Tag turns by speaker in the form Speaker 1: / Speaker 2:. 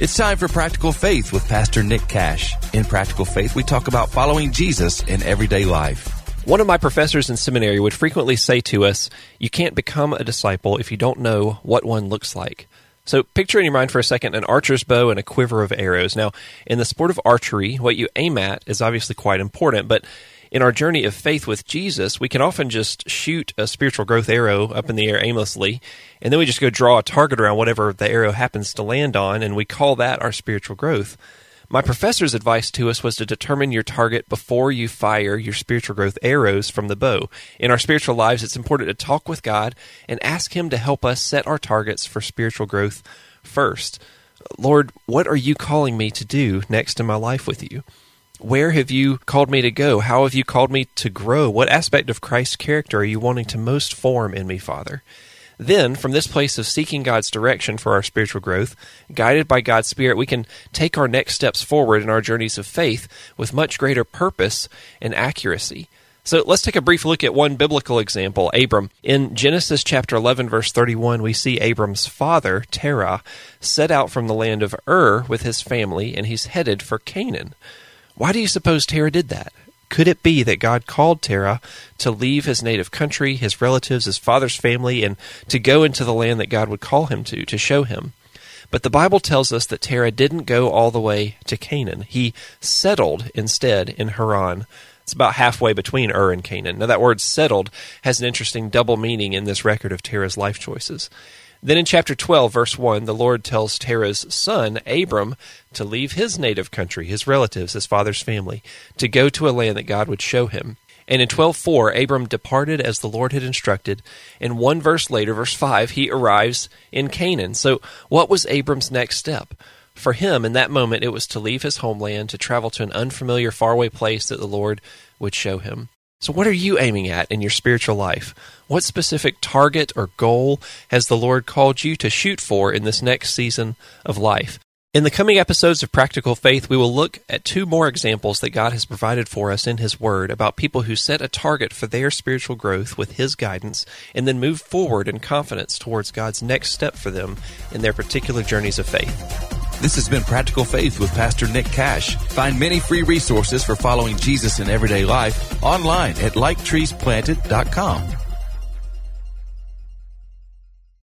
Speaker 1: It's time for Practical Faith with Pastor Nick Cash. In Practical Faith, we talk about following Jesus in everyday life.
Speaker 2: One of my professors in seminary would frequently say to us, You can't become a disciple if you don't know what one looks like. So, picture in your mind for a second an archer's bow and a quiver of arrows. Now, in the sport of archery, what you aim at is obviously quite important, but in our journey of faith with Jesus, we can often just shoot a spiritual growth arrow up in the air aimlessly, and then we just go draw a target around whatever the arrow happens to land on, and we call that our spiritual growth. My professor's advice to us was to determine your target before you fire your spiritual growth arrows from the bow. In our spiritual lives, it's important to talk with God and ask Him to help us set our targets for spiritual growth first. Lord, what are you calling me to do next in my life with you? Where have you called me to go? How have you called me to grow? What aspect of Christ's character are you wanting to most form in me, Father? Then, from this place of seeking God's direction for our spiritual growth, guided by God's Spirit, we can take our next steps forward in our journeys of faith with much greater purpose and accuracy. So let's take a brief look at one biblical example, Abram. In Genesis chapter 11, verse 31, we see Abram's father, Terah, set out from the land of Ur with his family, and he's headed for Canaan. Why do you suppose Terah did that? Could it be that God called Terah to leave his native country, his relatives, his father's family, and to go into the land that God would call him to, to show him? But the Bible tells us that Terah didn't go all the way to Canaan. He settled instead in Haran. It's about halfway between Ur and Canaan. Now, that word settled has an interesting double meaning in this record of Terah's life choices. Then in chapter 12, verse 1, the Lord tells Terah's son, Abram, to leave his native country, his relatives, his father's family, to go to a land that God would show him. And in 12:4 Abram departed as the Lord had instructed, and one verse later verse 5 he arrives in Canaan. So what was Abram's next step? For him in that moment it was to leave his homeland to travel to an unfamiliar faraway place that the Lord would show him. So, what are you aiming at in your spiritual life? What specific target or goal has the Lord called you to shoot for in this next season of life? In the coming episodes of Practical Faith, we will look at two more examples that God has provided for us in His Word about people who set a target for their spiritual growth with His guidance and then move forward in confidence towards God's next step for them in their particular journeys of faith.
Speaker 1: This has been Practical Faith with Pastor Nick Cash. Find many free resources for following Jesus in everyday life online at liketreesplanted.com.